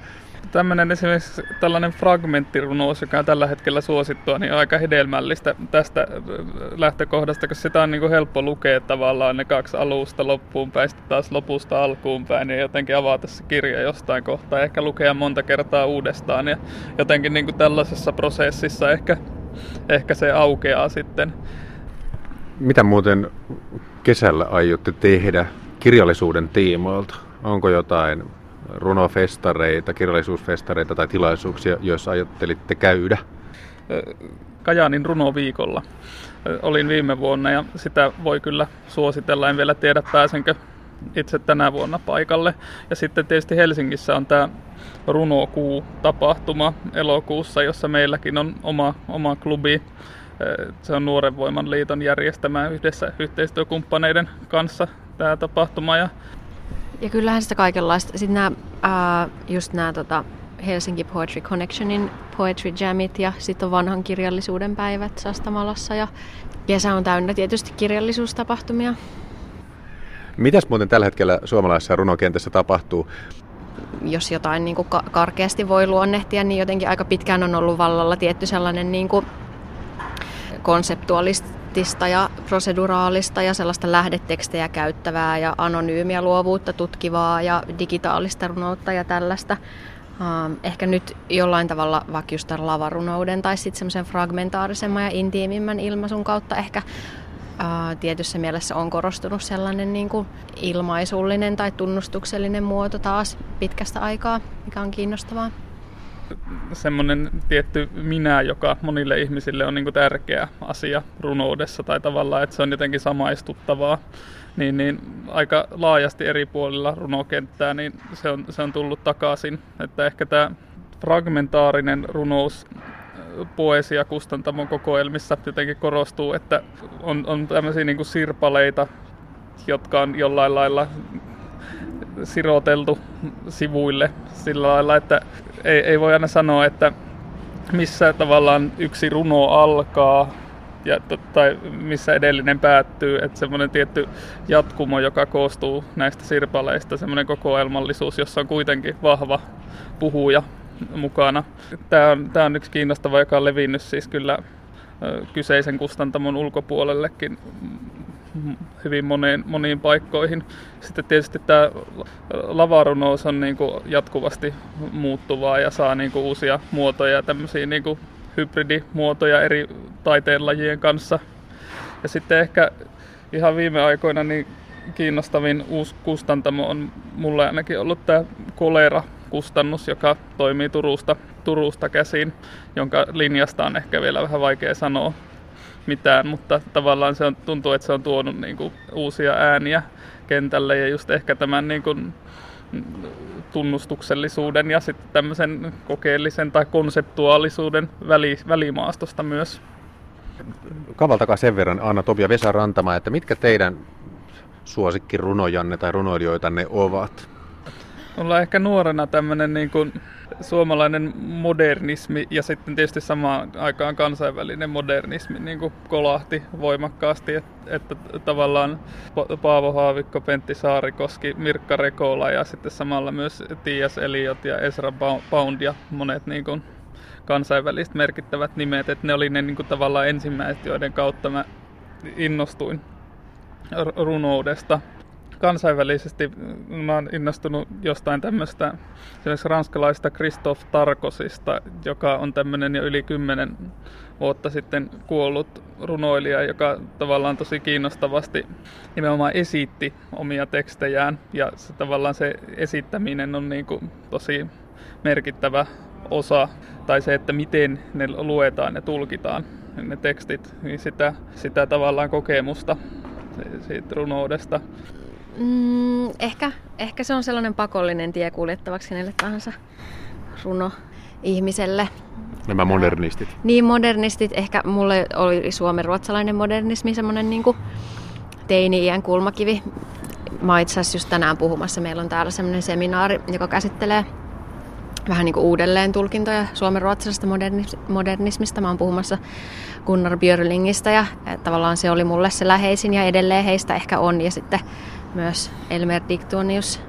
tämmöinen esimerkiksi tällainen fragmenttirunous, joka on tällä hetkellä suosittua, niin aika hedelmällistä tästä lähtökohdasta, koska sitä on niin kuin helppo lukea tavallaan ne kaksi alusta loppuun päin, sitten taas lopusta alkuun päin ja jotenkin avata se kirja jostain kohtaa ja ehkä lukea monta kertaa uudestaan ja jotenkin niin kuin tällaisessa prosessissa ehkä, ehkä se aukeaa sitten. Mitä muuten kesällä aiotte tehdä kirjallisuuden tiimoilta? Onko jotain runofestareita, kirjallisuusfestareita tai tilaisuuksia, joissa ajattelitte käydä? Kajaanin runoviikolla olin viime vuonna ja sitä voi kyllä suositella. En vielä tiedä pääsenkö itse tänä vuonna paikalle. Ja sitten tietysti Helsingissä on tämä Runokuu-tapahtuma elokuussa, jossa meilläkin on oma, oma klubi. Se on Nuoren Voiman liiton järjestämä yhdessä yhteistyökumppaneiden kanssa tämä tapahtuma. Ja ja kyllähän sitä kaikenlaista. Sitten nämä, ää, just nämä tota, Helsinki Poetry Connectionin Poetry Jamit ja sitten on vanhan kirjallisuuden päivät Sastamalassa ja kesä on täynnä tietysti kirjallisuustapahtumia. Mitäs muuten tällä hetkellä suomalaisessa runokentässä tapahtuu? Jos jotain niin kuin karkeasti voi luonnehtia, niin jotenkin aika pitkään on ollut vallalla tietty sellainen niin kuin konseptualistista ja proseduraalista ja sellaista lähdetekstejä käyttävää ja anonyymiä luovuutta tutkivaa ja digitaalista runoutta ja tällaista. Um, ehkä nyt jollain tavalla vaikka just tämän lavarunouden tai sitten semmoisen fragmentaarisemman ja intiimimmän ilmaisun kautta ehkä uh, tietyssä mielessä on korostunut sellainen niin kuin ilmaisullinen tai tunnustuksellinen muoto taas pitkästä aikaa, mikä on kiinnostavaa semmoinen tietty minä, joka monille ihmisille on niin tärkeä asia runoudessa tai tavallaan, että se on jotenkin samaistuttavaa, niin, niin aika laajasti eri puolilla runokenttää, niin se on, se on tullut takaisin. Että ehkä tämä fragmentaarinen runous poesia kustantamon kokoelmissa jotenkin korostuu, että on, on tämmöisiä niin sirpaleita, jotka on jollain lailla siroteltu sivuille sillä lailla, että ei, ei voi aina sanoa, että missä tavallaan yksi runo alkaa ja, tai missä edellinen päättyy, että semmoinen tietty jatkumo, joka koostuu näistä sirpaleista, semmoinen kokoelmallisuus, jossa on kuitenkin vahva puhuja mukana. Tämä on, tämä on yksi kiinnostava, joka on levinnyt siis kyllä kyseisen kustantamon ulkopuolellekin hyvin moneen, moniin paikkoihin. Sitten tietysti tämä lavarunous on niin kuin jatkuvasti muuttuvaa ja saa niin kuin uusia muotoja, tämmöisiä niin kuin hybridimuotoja eri taiteenlajien kanssa. Ja sitten ehkä ihan viime aikoina niin kiinnostavin uusi kustantamo on mulle ainakin ollut tämä kolera kustannus, joka toimii Turusta, Turusta käsin, jonka linjasta on ehkä vielä vähän vaikea sanoa mitään, mutta tavallaan se on, tuntuu, että se on tuonut niin kuin, uusia ääniä kentälle ja just ehkä tämän niin kuin, tunnustuksellisuuden ja sitten tämmöisen kokeellisen tai konseptuaalisuuden väli, välimaastosta myös. Kavaltakaa sen verran Anna Topia Vesa Rantama, että mitkä teidän suosikkirunojanne tai runoilijoitanne ovat? Mulla on ehkä nuorena tämmöinen niin kuin suomalainen modernismi ja sitten tietysti samaan aikaan kansainvälinen modernismi niin kuin kolahti voimakkaasti, että, että tavallaan Paavo Haavikko, Pentti Saarikoski, Mirkka Rekola ja sitten samalla myös Tias Eliot ja Ezra Pound ja monet niin kuin kansainväliset merkittävät nimet, että ne oli ne niin kuin tavallaan ensimmäiset, joiden kautta mä innostuin runoudesta kansainvälisesti mä oon innostunut jostain tämmöistä esimerkiksi ranskalaista Christophe Tarkosista, joka on tämmöinen jo yli kymmenen vuotta sitten kuollut runoilija, joka tavallaan tosi kiinnostavasti nimenomaan esitti omia tekstejään ja se, tavallaan se esittäminen on niin kuin tosi merkittävä osa tai se, että miten ne luetaan ja tulkitaan ne tekstit, niin sitä, sitä tavallaan kokemusta siitä runoudesta. Mm, ehkä, ehkä se on sellainen pakollinen tie kuljettavaksi kenelle tahansa runo ihmiselle. Nämä modernistit. Niin, modernistit. Ehkä mulle oli suomen ruotsalainen modernismi semmoinen niin teini-iän kulmakivi. Mä itse asiassa just tänään puhumassa. Meillä on täällä semmoinen seminaari, joka käsittelee vähän niin kuin uudelleen tulkintoja suomen ruotsalaisesta modernismista. Mä oon puhumassa Gunnar Björlingistä ja tavallaan se oli mulle se läheisin ja edelleen heistä ehkä on. Ja sitten myös Elmer Dictonius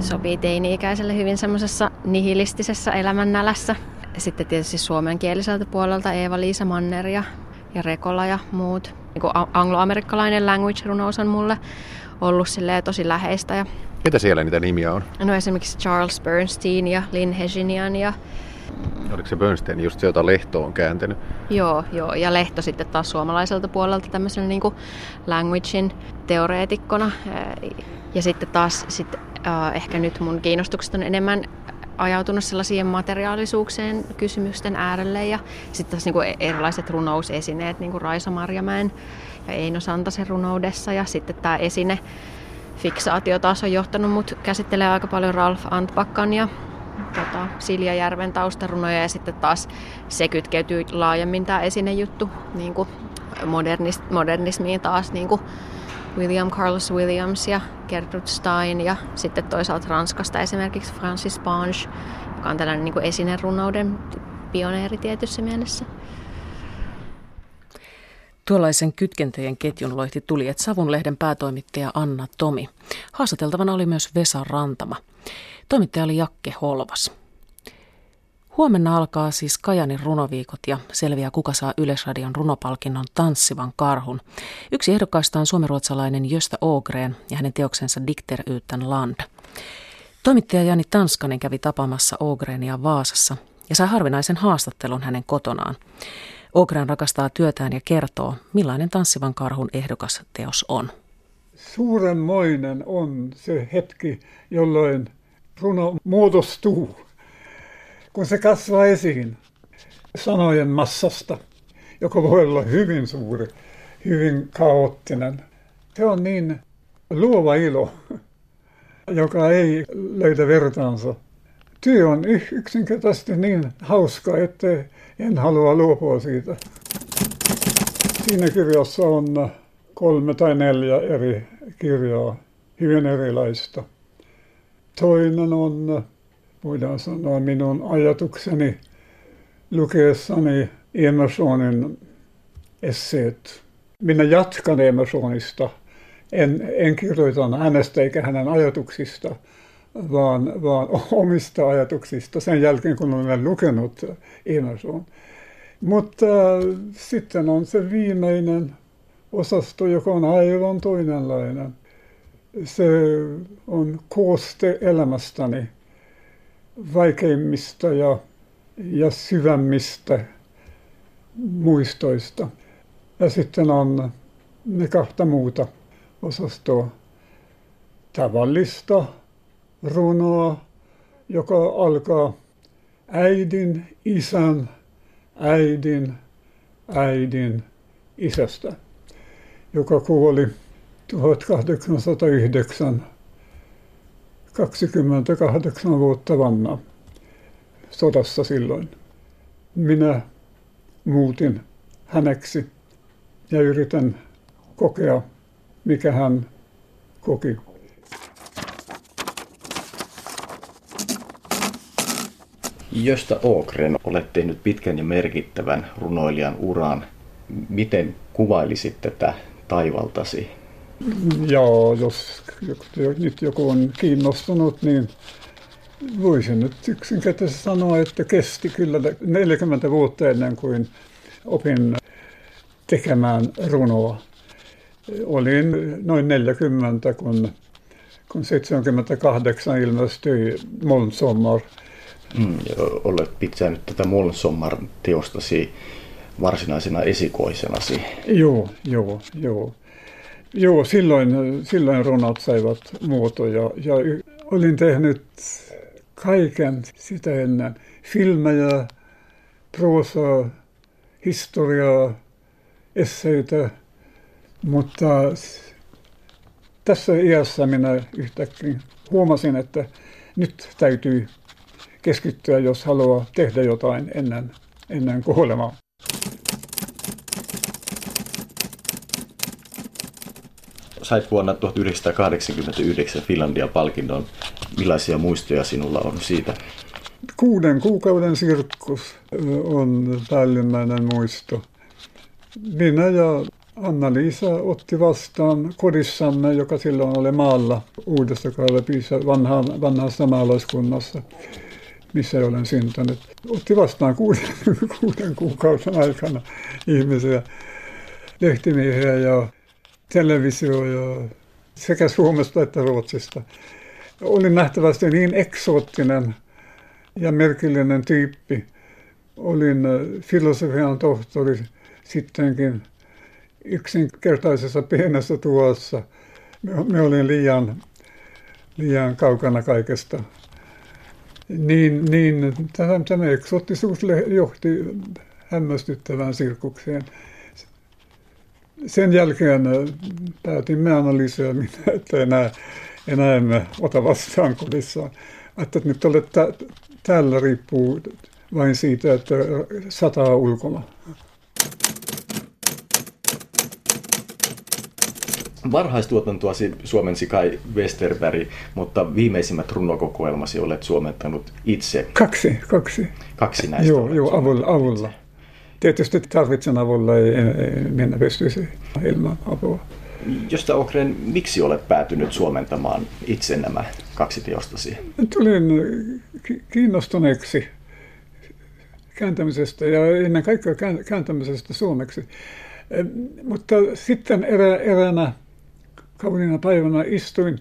sopii teini-ikäiselle hyvin semmoisessa nihilistisessä elämännälässä. Sitten tietysti suomenkieliseltä puolelta Eeva-Liisa Manner ja, ja Rekola ja muut. Niin angloamerikkalainen language-runous on mulle ollut tosi läheistä. Ja... Ketä siellä niitä nimiä on? No esimerkiksi Charles Bernstein ja Lynn Heginian ja Oliko se Bernstein just se, jota Lehto on kääntänyt? Joo, joo, ja Lehto sitten taas suomalaiselta puolelta tämmöisenä niin kuin languagein teoreetikkona. Ja sitten taas sit, äh, ehkä nyt mun kiinnostukset on enemmän ajautunut sellaisiin materiaalisuuksien kysymysten äärelle ja sitten taas niinku erilaiset runousesineet, niin kuin Raisa Marjamäen ja Eino Santasen runoudessa ja sitten tämä esine fiksaatio taas on johtanut mut käsittelee aika paljon Ralf Antbackan ja tota, Silja Järven taustarunoja ja sitten taas se kytkeytyy laajemmin tämä esinejuttu niin kuin modernis, modernismiin taas niin kuin William Carlos Williams ja Gertrude Stein ja sitten toisaalta Ranskasta esimerkiksi Francis Bange, joka on tällainen niin esinerunouden pioneeri tietyssä mielessä. Tuollaisen kytkentöjen ketjun loihti tuli, että Savunlehden päätoimittaja Anna Tomi. Haastateltavana oli myös Vesa Rantama. Toimittaja oli Jakke Holvas. Huomenna alkaa siis Kajanin runoviikot ja selviää kuka saa Yleisradion runopalkinnon Tanssivan karhun. Yksi ehdokkaista on suomenruotsalainen Jöstä Ogren ja hänen teoksensa Dikter Ytän Land. Toimittaja Jani Tanskanen kävi tapaamassa Ogrenia Vaasassa ja sai harvinaisen haastattelun hänen kotonaan. Ogren rakastaa työtään ja kertoo, millainen Tanssivan karhun ehdokas teos on. Suurenmoinen on se hetki, jolloin runo muodostuu kun se kasvaa esiin sanojen massasta, joka voi olla hyvin suuri, hyvin kaoottinen. Se on niin luova ilo, joka ei löydä vertaansa. Työ on yksinkertaisesti niin hauska, että en halua luopua siitä. Siinä kirjassa on kolme tai neljä eri kirjaa, hyvin erilaista. Toinen on voidaan sanoa minun ajatukseni lukeessani Emersonin esseet. Minä jatkan Emersonista. En, en kirjoita hänestä eikä hänen ajatuksista, vaan, vaan omista ajatuksista sen jälkeen, kun olen lukenut Emerson. Mutta äh, sitten on se viimeinen osasto, joka on aivan toinenlainen. Se on kooste elämästäni vaikeimmista ja, ja syvämmistä muistoista. Ja sitten on ne kahta muuta osastoa. Tavallista runoa, joka alkaa äidin, isän, äidin, äidin isästä, joka kuoli 1809 28 vuotta vanna sodassa silloin. Minä muutin häneksi ja yritän kokea, mikä hän koki. Josta Ookren olet tehnyt pitkän ja merkittävän runoilijan uran. Miten kuvailisit tätä taivaltasi? Joo, jos nyt joku on kiinnostunut, niin voisin nyt yksinkertaisesti sanoa, että kesti kyllä 40 vuotta ennen kuin opin tekemään runoa. Olin noin 40, kun, kun 78 ilmestyi Molnsommar. Mm, olet pitänyt tätä Molnsommar-teostasi varsinaisena esikoisenasi. Joo, joo, joo. Joo, silloin, silloin runot saivat muotoja ja olin tehnyt kaiken sitä ennen. Filmejä, proosaa, historiaa, esseitä, mutta tässä iässä minä yhtäkkiä huomasin, että nyt täytyy keskittyä, jos haluaa tehdä jotain ennen, ennen kuolemaa. Sait vuonna 1989 Finlandia-palkinnon. Millaisia muistoja sinulla on siitä? Kuuden kuukauden sirkkus on päällimmäinen muisto. Minä ja Anna-Liisa otti vastaan kodissamme, joka silloin oli maalla Uudessa Kailepissa, vanha, vanhassa maalaiskunnassa, missä olen syntynyt. Otti vastaan kuuden, kuuden kuukauden aikana ihmisiä, lehtimiehiä ja televisio sekä Suomesta että Ruotsista. Olin nähtävästi niin eksoottinen ja merkillinen tyyppi. Olin äh, filosofian tohtori sittenkin yksinkertaisessa pienessä tuossa. Me olin liian, liian kaukana kaikesta. Niin, niin tämä, tämä eksoottisuus johti hämmästyttävään sirkukseen sen jälkeen äh, päätimme analysoida, että enää, enää emme ota vastaan kodissaan. Että nyt olet tä- täällä riippuu vain siitä, että sataa ulkona. Varhaistuotantoasi suomensi Kai Westerberg, mutta viimeisimmät runokokoelmasi olet suomentanut itse. Kaksi, kaksi. Kaksi näistä. Joo, joo avulla, avulla. Tietysti tarvitsen avulla, ei, minä pystyisi ilman apua. Josta Okren, miksi olet päätynyt suomentamaan itse nämä kaksi teostasi? Tulin kiinnostuneeksi kääntämisestä ja ennen kaikkea kääntämisestä suomeksi. Mutta sitten erä, eräänä kauniina päivänä istuin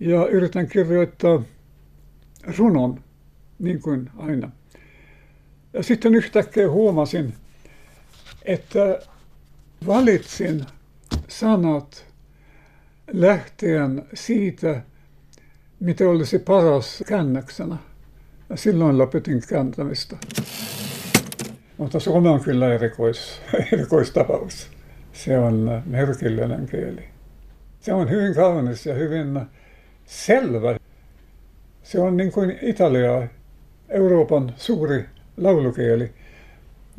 ja yritän kirjoittaa runon, niin kuin aina. Ja sitten yhtäkkiä huomasin, että valitsin sanat lähtien siitä, mitä olisi paras käännöksenä. Ja silloin lopetin kääntämistä. Mutta suomi on kyllä erikois, erikoistapaus. Se on merkillinen kieli. Se on hyvin kaunis ja hyvin selvä. Se on niin kuin Italia, Euroopan suuri laulukieli.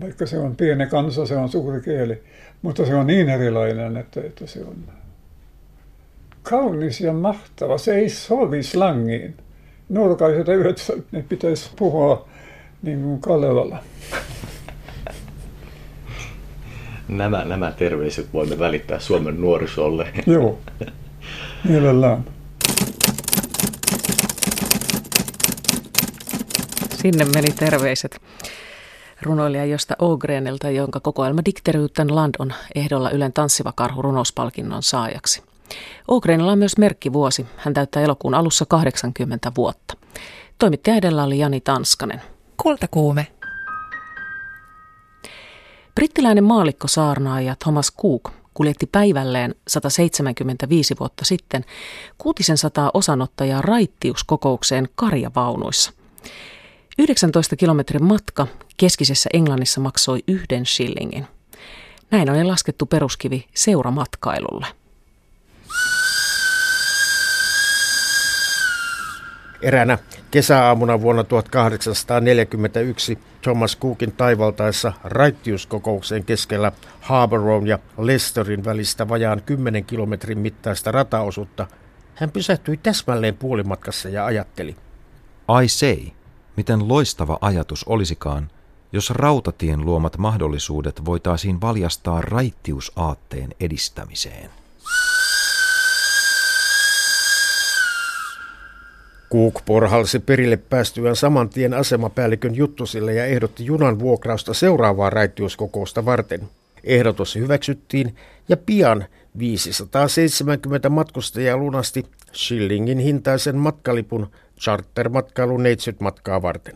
Vaikka se on pieni kansa, se on suuri kieli. Mutta se on niin erilainen, että, että se on kaunis ja mahtava. Se ei sovi slangiin. Nuorkaiset eivät, ne pitäisi puhua niin kuin Kalevala. Nämä, nämä terveiset voimme välittää Suomen nuorisolle. Joo, mielellään. Sinne meni terveiset runoilija Josta Ogrenelta, jonka kokoelma Dikteryytten Land on ehdolla Ylen tanssiva karhu runospalkinnon saajaksi. Ogrenilla on myös merkkivuosi. Hän täyttää elokuun alussa 80 vuotta. Toimittaja edellä oli Jani Tanskanen. Kultakuume. Brittiläinen maalikko saarnaaja Thomas Cook kuljetti päivälleen 175 vuotta sitten 600 osanottajaa raittiuskokoukseen karjavaunuissa. 19 kilometrin matka keskisessä Englannissa maksoi yhden shillingin. Näin oli laskettu peruskivi seuramatkailulle. Eräänä kesäaamuna vuonna 1841 Thomas Cookin taivaltaessa raittiuskokoukseen keskellä Harborough ja Leicesterin välistä vajaan 10 kilometrin mittaista rataosuutta hän pysähtyi täsmälleen puolimatkassa ja ajatteli. Ai sei, miten loistava ajatus olisikaan, jos rautatien luomat mahdollisuudet voitaisiin valjastaa raittiusaatteen edistämiseen. Cook porhalsi perille päästyään saman tien asemapäällikön juttusille ja ehdotti junan vuokrausta seuraavaa raittiuskokousta varten. Ehdotus hyväksyttiin ja pian 570 matkustajaa lunasti shillingin hintaisen matkalipun chartermatkailun neitsyt-matkaa varten.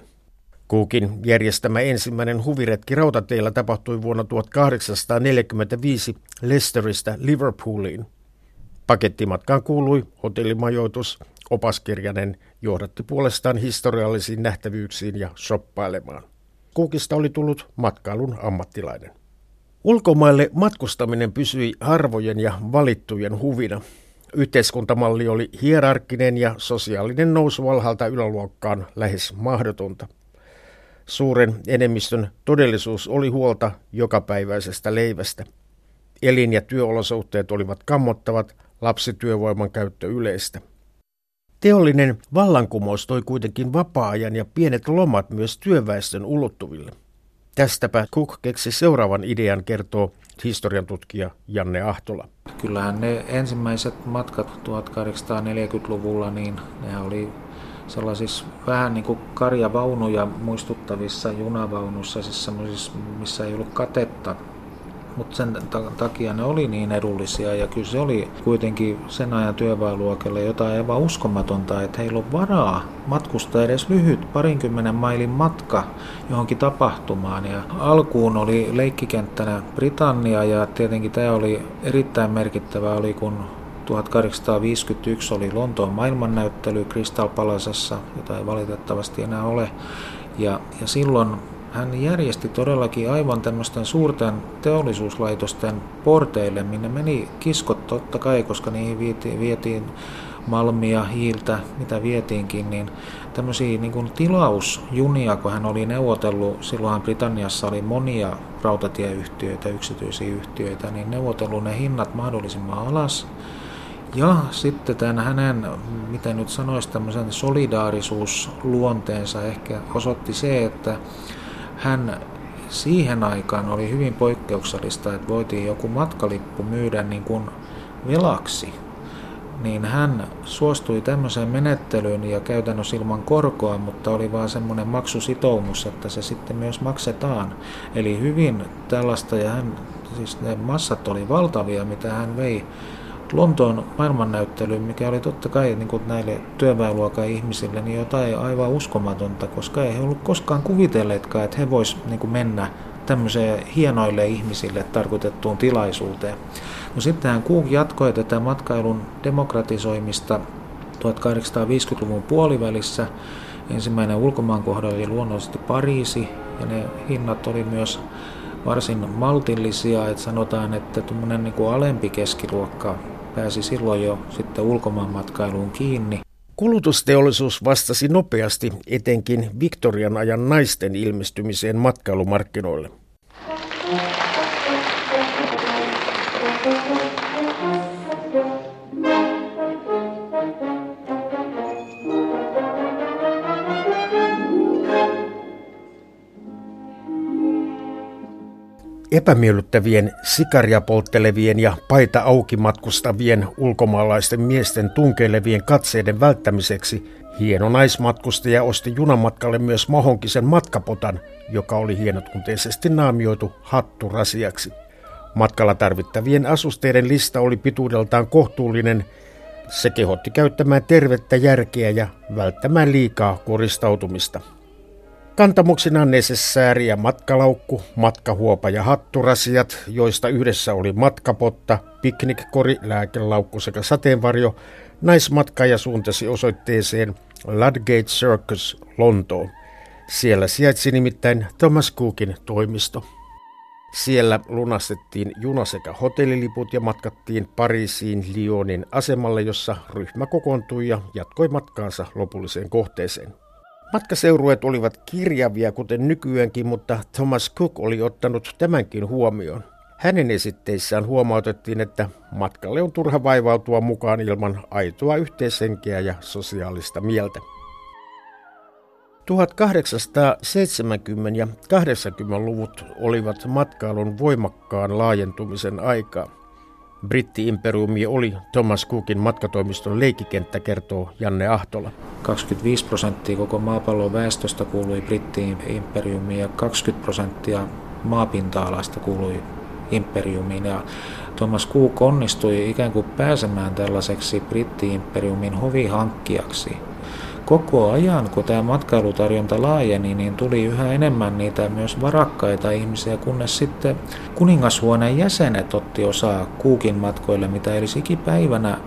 Kuukin järjestämä ensimmäinen huviretki rautateillä tapahtui vuonna 1845 Leicesteristä Liverpooliin. Pakettimatkaan kuului hotellimajoitus, opaskirjanen johdatti puolestaan historiallisiin nähtävyyksiin ja shoppailemaan. Kuukista oli tullut matkailun ammattilainen. Ulkomaille matkustaminen pysyi harvojen ja valittujen huvina. Yhteiskuntamalli oli hierarkkinen ja sosiaalinen nousu alhaalta yläluokkaan lähes mahdotonta. Suuren enemmistön todellisuus oli huolta jokapäiväisestä leivästä. Elin- ja työolosuhteet olivat kammottavat, lapsityövoiman käyttö yleistä. Teollinen vallankumous toi kuitenkin vapaa-ajan ja pienet lomat myös työväestön ulottuville. Tästäpä Cook keksi seuraavan idean, kertoo historian tutkija Janne Ahtola. Kyllähän ne ensimmäiset matkat 1840-luvulla, niin ne oli sellaisissa vähän niin kuin karjavaunuja muistuttavissa junavaunuissa, siis missä ei ollut katetta mutta sen takia ne oli niin edullisia ja kyllä se oli kuitenkin sen ajan työväenluokalle jotain aivan uskomatonta, että heillä on varaa matkustaa edes lyhyt parinkymmenen mailin matka johonkin tapahtumaan. Ja alkuun oli leikkikenttänä Britannia ja tietenkin tämä oli erittäin merkittävä, oli kun 1851 oli Lontoon maailmannäyttely Crystal jota ei valitettavasti enää ole. Ja, ja silloin hän järjesti todellakin aivan tämmöisten suurten teollisuuslaitosten porteille, minne meni kiskot totta kai, koska niihin vietiin, vietiin malmia, hiiltä, mitä vietiinkin, niin tämmöisiä niin kuin tilausjunia, kun hän oli neuvotellut, silloinhan Britanniassa oli monia rautatieyhtiöitä, yksityisiä yhtiöitä, niin neuvotellut ne hinnat mahdollisimman alas. Ja sitten tämän hänen, miten nyt sanoisi, tämmöisen solidaarisuusluonteensa ehkä osoitti se, että hän siihen aikaan oli hyvin poikkeuksellista, että voitiin joku matkalippu myydä niin kuin velaksi. Niin hän suostui tämmöiseen menettelyyn ja käytännössä ilman korkoa, mutta oli vaan semmoinen maksusitoumus, että se sitten myös maksetaan. Eli hyvin tällaista, ja hän, siis ne massat oli valtavia, mitä hän vei Lontoon maailmannäyttelyyn, mikä oli totta kai niin kuin näille työväenluokan ihmisille niin jotain aivan uskomatonta, koska ei he ollut koskaan kuvitelleetkaan, että he vois niin mennä tämmöiseen hienoille ihmisille tarkoitettuun tilaisuuteen. No sittenhän Cook jatkoi tätä matkailun demokratisoimista 1850-luvun puolivälissä. Ensimmäinen ulkomaan oli luonnollisesti Pariisi, ja ne hinnat oli myös varsin maltillisia, että sanotaan, että tuommoinen niin alempi keskiluokka pääsi silloin jo sitten ulkomaanmatkailuun kiinni. Kulutusteollisuus vastasi nopeasti etenkin Victorian ajan naisten ilmestymiseen matkailumarkkinoille. Epämiellyttävien, sikaria polttelevien ja paita auki matkustavien ulkomaalaisten miesten tunkeilevien katseiden välttämiseksi hieno naismatkustaja osti junamatkalle myös Mahonkisen matkapotan, joka oli hienotunteisesti naamioitu hatturasiaksi. Matkalla tarvittavien asusteiden lista oli pituudeltaan kohtuullinen. Se kehotti käyttämään tervettä järkeä ja välttämään liikaa koristautumista. Kantamuksina nesessääri ja matkalaukku, matkahuopa ja hatturasiat, joista yhdessä oli matkapotta, piknikkori, lääkelaukku sekä sateenvarjo, naismatkaaja suuntasi osoitteeseen Ludgate Circus, Lontoon. Siellä sijaitsi nimittäin Thomas Cookin toimisto. Siellä lunastettiin juna- sekä hotelliliput ja matkattiin Pariisiin Lyonin asemalle, jossa ryhmä kokoontui ja jatkoi matkaansa lopulliseen kohteeseen. Matkaseurueet olivat kirjavia kuten nykyäänkin, mutta Thomas Cook oli ottanut tämänkin huomioon. Hänen esitteissään huomautettiin, että matkalle on turha vaivautua mukaan ilman aitoa yhteishenkeä ja sosiaalista mieltä. 1870- ja 80-luvut olivat matkailun voimakkaan laajentumisen aikaa. Britti-imperiumi oli Thomas Cookin matkatoimiston leikikenttä, kertoo Janne Ahtola. 25 prosenttia koko maapallon väestöstä kuului Britti-imperiumiin ja 20 prosenttia maapinta-alasta kuului imperiumiin. Ja Thomas Cook onnistui ikään kuin pääsemään tällaiseksi Britti-imperiumin hovihankkijaksi – koko ajan, kun tämä matkailutarjonta laajeni, niin tuli yhä enemmän niitä myös varakkaita ihmisiä, kunnes sitten kuningashuoneen jäsenet otti osaa kuukin matkoille, mitä eli ikipäivänä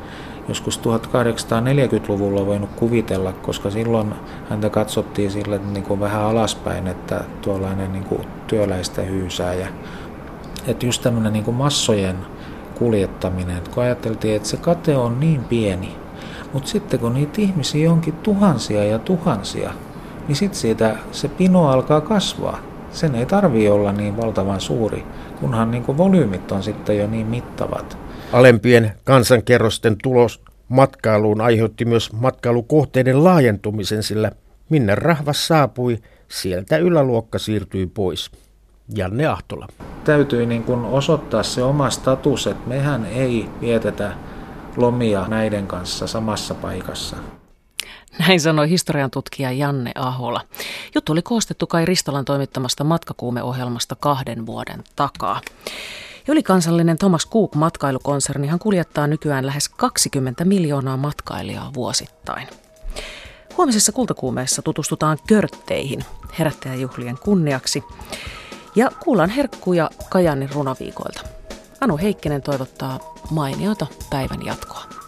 joskus 1840-luvulla voinut kuvitella, koska silloin häntä katsottiin sille niin kuin vähän alaspäin, että tuollainen niin kuin työläistä hyysääjä. Että just tämmöinen niin kuin massojen kuljettaminen, kun ajateltiin, että se kate on niin pieni, mutta sitten kun niitä ihmisiä onkin tuhansia ja tuhansia, niin sitten siitä se pino alkaa kasvaa. Sen ei tarvi olla niin valtavan suuri, kunhan niin kuin volyymit on sitten jo niin mittavat. Alempien kansankerrosten tulos matkailuun aiheutti myös matkailukohteiden laajentumisen, sillä minne rahvas saapui, sieltä yläluokka siirtyi pois. Janne Ahtola. Täytyy niin kuin osoittaa se oma status, että mehän ei vietetä lomia näiden kanssa samassa paikassa. Näin sanoi historian tutkija Janne Ahola. Juttu oli koostettu Kai Ristolan toimittamasta matkakuumeohjelmasta kahden vuoden takaa. Ylikansallinen Thomas Cook matkailukonsernihan kuljettaa nykyään lähes 20 miljoonaa matkailijaa vuosittain. Huomisessa kultakuumeessa tutustutaan körtteihin herättäjäjuhlien kunniaksi ja kuullaan herkkuja Kajanin runoviikoilta. Anu Heikkinen toivottaa mainiota päivän jatkoa.